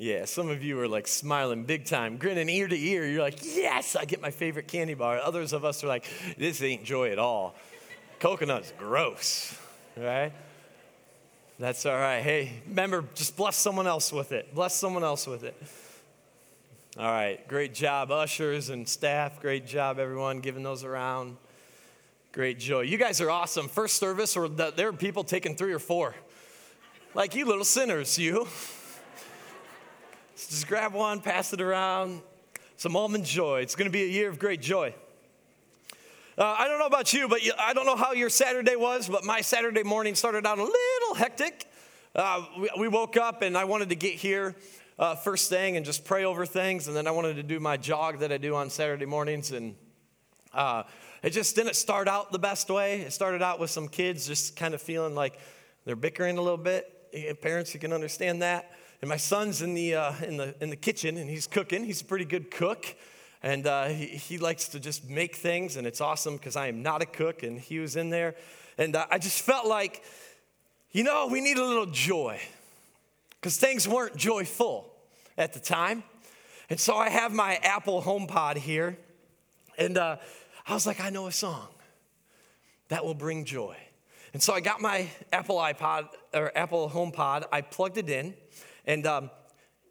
Yeah, some of you are like smiling big time, grinning ear to ear. You're like, yes, I get my favorite candy bar. Others of us are like, this ain't joy at all. Coconut's gross, right? That's all right. Hey, remember, just bless someone else with it. Bless someone else with it. All right, great job, ushers and staff. Great job, everyone, giving those around. Great joy. You guys are awesome. First service, or the, there are people taking three or four. Like you little sinners, you. Just grab one, pass it around. Some almond joy. It's going to be a year of great joy. Uh, I don't know about you, but I don't know how your Saturday was, but my Saturday morning started out a little hectic. Uh, we, we, woke up and I wanted to get here uh, first thing and just pray over things, and then I wanted to do my jog that I do on Saturday mornings, and uh, it just didn't start out the best way. It started out with some kids just kind of feeling like they're bickering a little bit. Parents, you can understand that. And my son's in the, uh, in, the, in the kitchen and he's cooking. He's a pretty good cook. And uh, he, he, likes to just make things, and it's awesome because I am not a cook, and he was in there. And uh, I just felt like, you know, we need a little joy because things weren't joyful at the time. And so I have my Apple HomePod here, and uh, I was like, I know a song that will bring joy. And so I got my Apple iPod or Apple HomePod, I plugged it in, and um,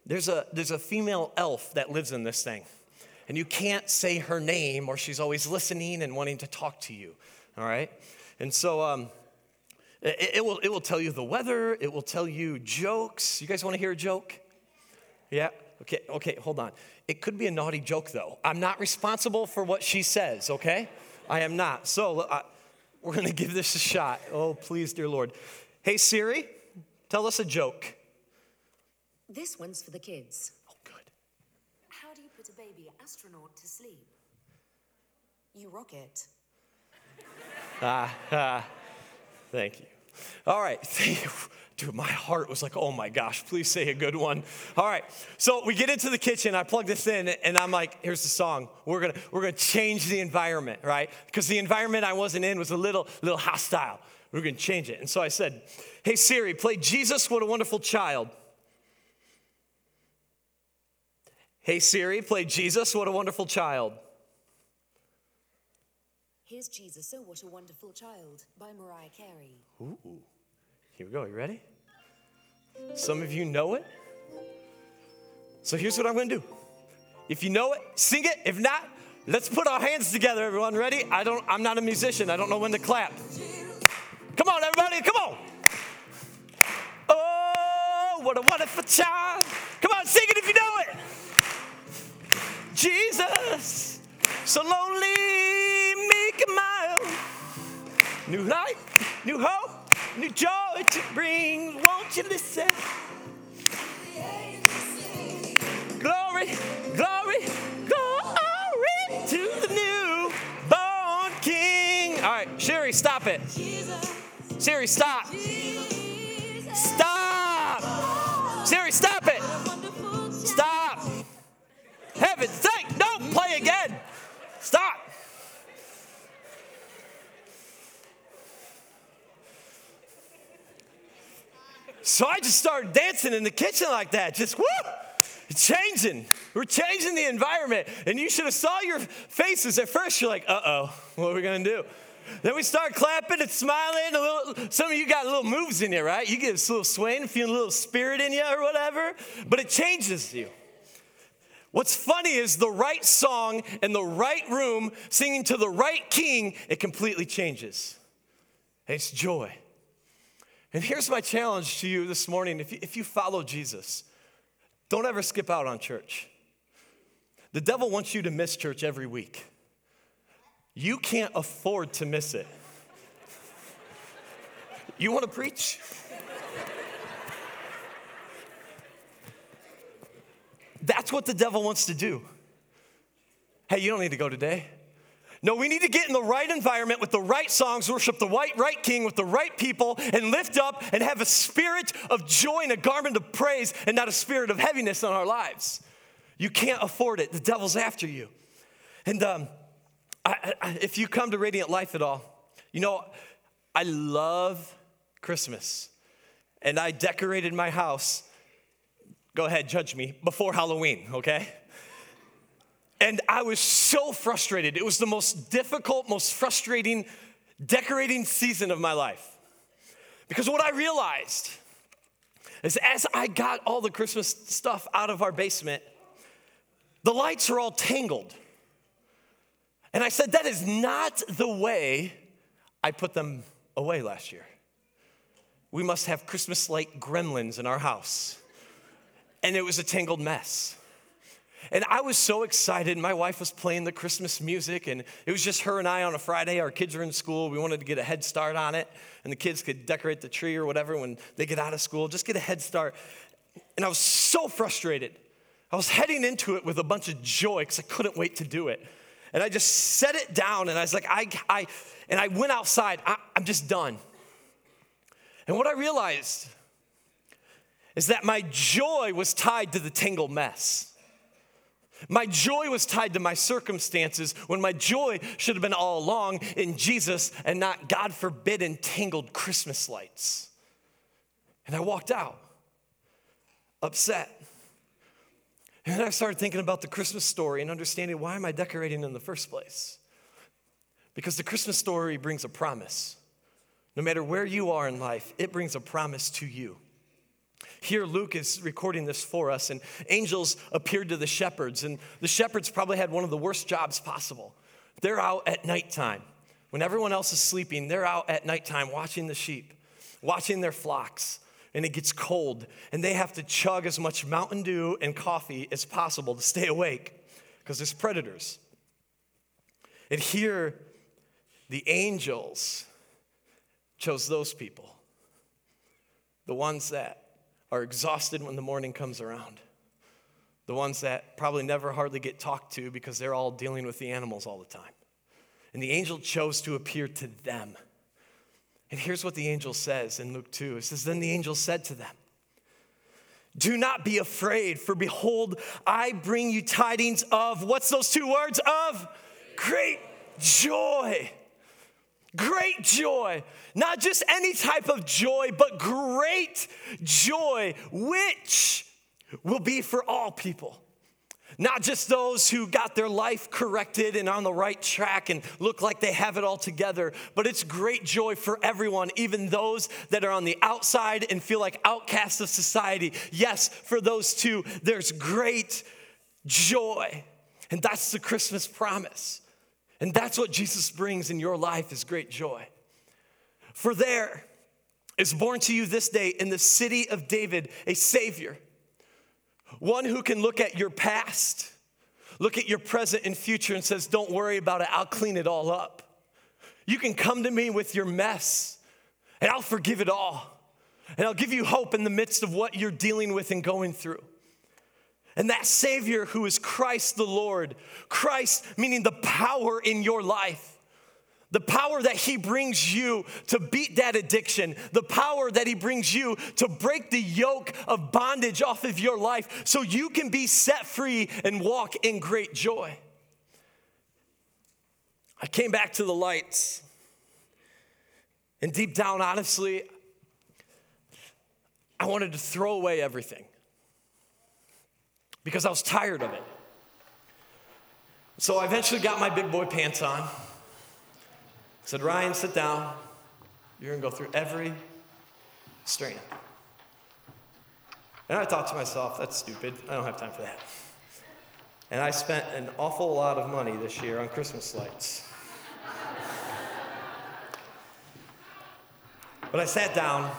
there's, a, there's a female elf that lives in this thing. And you can't say her name, or she's always listening and wanting to talk to you. All right? And so um, it, it, will, it will tell you the weather, it will tell you jokes. You guys want to hear a joke? Yeah? Okay, okay, hold on. It could be a naughty joke, though. I'm not responsible for what she says, okay? I am not. So uh, we're going to give this a shot. Oh, please, dear Lord. Hey, Siri, tell us a joke. This one's for the kids. Oh, good. How do you put a baby astronaut to sleep? You rock it. Ah, ah, thank you. All right, thank you. dude, my heart was like, oh my gosh, please say a good one. All right, so we get into the kitchen. I plug this in, and I'm like, here's the song. We're gonna we're gonna change the environment, right? Because the environment I wasn't in was a little little hostile. We're gonna change it. And so I said, hey Siri, play Jesus, what a wonderful child. Hey Siri, play Jesus, What a Wonderful Child. Here's Jesus, Oh What a Wonderful Child by Mariah Carey. Ooh, here we go. You ready? Some of you know it. So here's what I'm gonna do. If you know it, sing it. If not, let's put our hands together, everyone. Ready? I don't, I'm not a musician. I don't know when to clap. Come on, everybody, come on. Oh, what a wonderful child. Jesus, so lonely, make a mile. New light, new hope, new joy to bring. Won't you listen? Glory, glory, glory to the new born King. All right, Sherry, stop it. Siri, stop. Stop. Siri, stop it. Stop. Heaven's sake, don't play again. Stop. So I just started dancing in the kitchen like that, just whoo, changing. We're changing the environment. And you should have saw your faces at first. You're like, uh-oh, what are we gonna do? Then we start clapping and smiling. A little, some of you got little moves in you, right? You get a little swing, feeling a little spirit in you or whatever. But it changes you. What's funny is the right song in the right room, singing to the right king, it completely changes. It's joy. And here's my challenge to you this morning if you, if you follow Jesus, don't ever skip out on church. The devil wants you to miss church every week. You can't afford to miss it. You want to preach? That's what the devil wants to do. Hey, you don't need to go today. No, we need to get in the right environment with the right songs, worship the right, right king with the right people, and lift up and have a spirit of joy and a garment of praise and not a spirit of heaviness on our lives. You can't afford it. The devil's after you. And um, I, I, if you come to Radiant Life at all, you know, I love Christmas. And I decorated my house Go ahead, judge me before Halloween, okay? And I was so frustrated. It was the most difficult, most frustrating decorating season of my life. Because what I realized is as I got all the Christmas stuff out of our basement, the lights are all tangled. And I said, that is not the way I put them away last year. We must have Christmas light gremlins in our house. And it was a tangled mess. And I was so excited. My wife was playing the Christmas music, and it was just her and I on a Friday. Our kids were in school. We wanted to get a head start on it, and the kids could decorate the tree or whatever when they get out of school, just get a head start. And I was so frustrated. I was heading into it with a bunch of joy because I couldn't wait to do it. And I just set it down, and I was like, I, I and I went outside. I, I'm just done. And what I realized is that my joy was tied to the tangled mess. My joy was tied to my circumstances when my joy should have been all along in Jesus and not, God forbid, entangled Christmas lights. And I walked out upset. And then I started thinking about the Christmas story and understanding why am I decorating in the first place? Because the Christmas story brings a promise. No matter where you are in life, it brings a promise to you. Here, Luke is recording this for us, and angels appeared to the shepherds, and the shepherds probably had one of the worst jobs possible. They're out at nighttime. When everyone else is sleeping, they're out at nighttime watching the sheep, watching their flocks, and it gets cold, and they have to chug as much Mountain Dew and coffee as possible to stay awake because there's predators. And here, the angels chose those people, the ones that are exhausted when the morning comes around, the ones that probably never hardly get talked to because they're all dealing with the animals all the time. And the angel chose to appear to them. And here's what the angel says in Luke 2 it says, Then the angel said to them, Do not be afraid, for behold, I bring you tidings of what's those two words? Of great joy Great joy. Not just any type of joy, but great joy, which will be for all people. Not just those who got their life corrected and on the right track and look like they have it all together, but it's great joy for everyone, even those that are on the outside and feel like outcasts of society. Yes, for those too, there's great joy. And that's the Christmas promise. And that's what Jesus brings in your life is great joy. For there is born to you this day in the city of David a Savior, one who can look at your past, look at your present and future, and says, Don't worry about it, I'll clean it all up. You can come to me with your mess, and I'll forgive it all. And I'll give you hope in the midst of what you're dealing with and going through. And that Savior who is Christ the Lord, Christ meaning the power in your life. The power that he brings you to beat that addiction, the power that he brings you to break the yoke of bondage off of your life so you can be set free and walk in great joy. I came back to the lights, and deep down, honestly, I wanted to throw away everything because I was tired of it. So I eventually got my big boy pants on. Said, Ryan, sit down. You're gonna go through every strand. And I thought to myself, that's stupid. I don't have time for that. And I spent an awful lot of money this year on Christmas lights. but I sat down.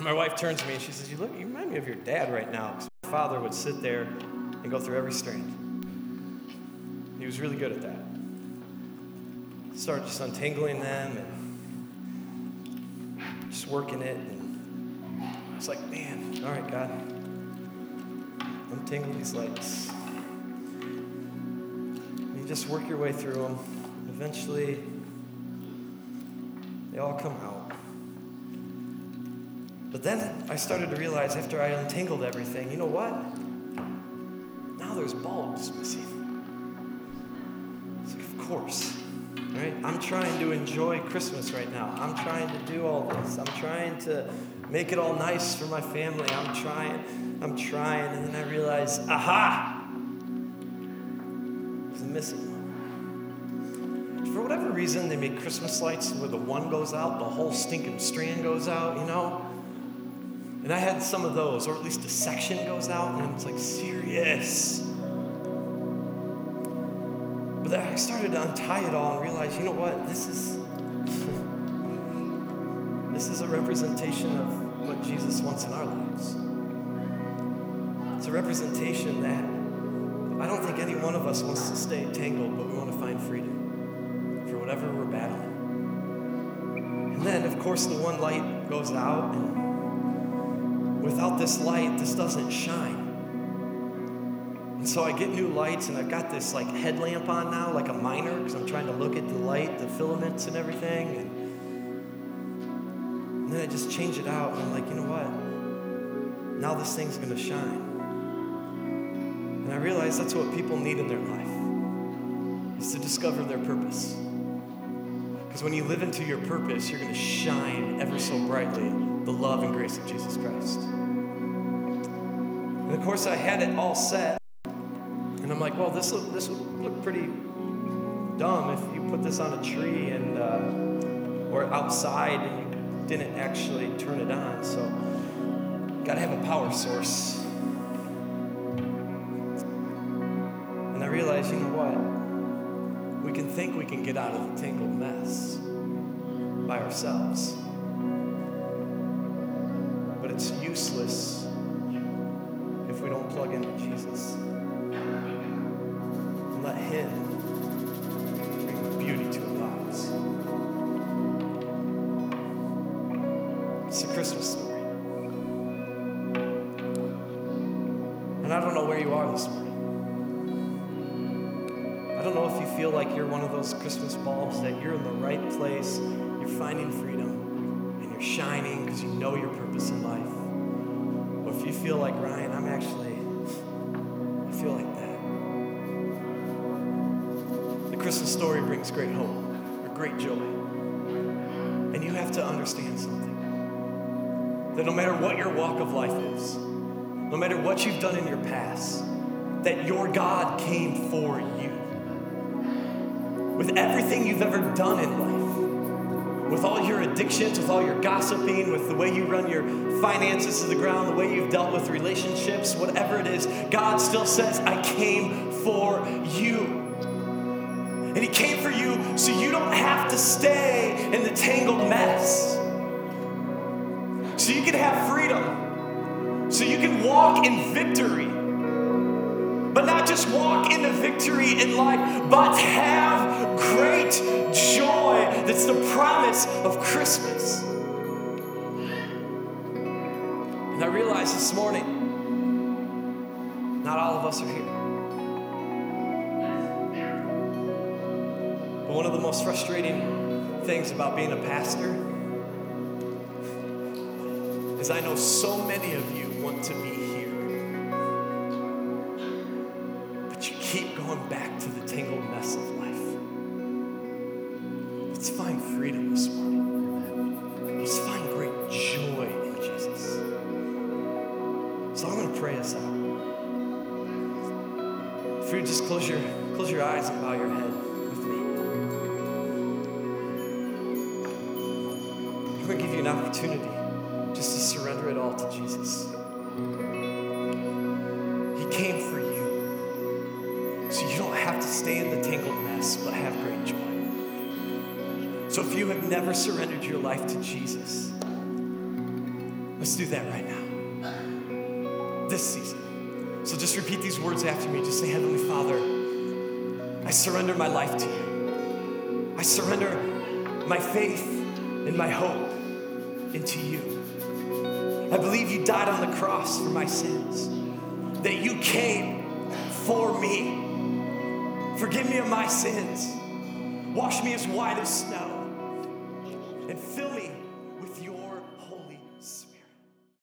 My wife turns to me and she says, You look, you remind me of your dad right now father would sit there and go through every strand. He was really good at that. Started just untangling them and just working it. And I was like, man, all right, God, untangle these lights. And you just work your way through them. Eventually, they all come out. But then I started to realize after I untangled everything, you know what? Now there's bulbs missing. Like, of course, right? I'm trying to enjoy Christmas right now. I'm trying to do all this. I'm trying to make it all nice for my family. I'm trying, I'm trying. And then I realize, aha! There's a missing one. For whatever reason, they make Christmas lights where the one goes out, the whole stinking strand goes out, you know? And I had some of those, or at least a section goes out, and I was like, serious. But then I started to untie it all and realize, you know what? This is this is a representation of what Jesus wants in our lives. It's a representation that I don't think any one of us wants to stay tangled, but we want to find freedom for whatever we're battling. And then, of course, the one light goes out, without this light, this doesn't shine. And so I get new lights, and I've got this like headlamp on now, like a miner, because I'm trying to look at the light, the filaments, and everything. And, and then I just change it out, and I'm like, you know what? Now this thing's gonna shine. And I realize that's what people need in their life, is to discover their purpose. Because when you live into your purpose, you're gonna shine ever so brightly the love and grace of Jesus Christ. And of course, I had it all set. And I'm like, well, this look, this would look pretty dumb if you put this on a tree and uh, or outside and you didn't actually turn it on. So, got to have a power source. And I realized, you know what? We can think we can get out of the tangled mess by ourselves, useless if we don't plug into Jesus and let Him bring beauty to our lives. It's a Christmas story. And I don't know where you are this morning. I don't know if you feel like you're one of those Christmas bulbs that you're in the right place, you're finding freedom, and you're shining because you know your purpose in life. Feel like, Ryan, I'm actually, I feel like that. The Christmas story brings great hope or great joy. And you have to understand something that no matter what your walk of life is, no matter what you've done in your past, that your God came for you. With everything you've ever done in life, with all your addictions, with all your gossiping, with the way you run your finances to the ground, the way you've dealt with relationships, whatever it is, God still says, I came for you. And He came for you so you don't have to stay in the tangled mess. So you can have freedom. So you can walk in victory. But not just walk into victory in life, but have great joy. That's the promise of Christmas. And I realized this morning, not all of us are here. But one of the most frustrating things about being a pastor is I know so many of you want to be here, but you keep going back to the tangled mess of life. Freedom this morning. Let's find great joy in Jesus. So I'm going to pray us out. If you just close your close your eyes and bow your head with me. I'm going to give you an opportunity just to surrender it all to Jesus. He came for you. So you don't have to stay in the tangled mess, but have great joy. So if you have never surrendered your life to Jesus, let's do that right now. This season. So just repeat these words after me. Just say, Heavenly Father, I surrender my life to you. I surrender my faith and my hope into you. I believe you died on the cross for my sins, that you came for me. Forgive me of my sins. Wash me as white as snow and fill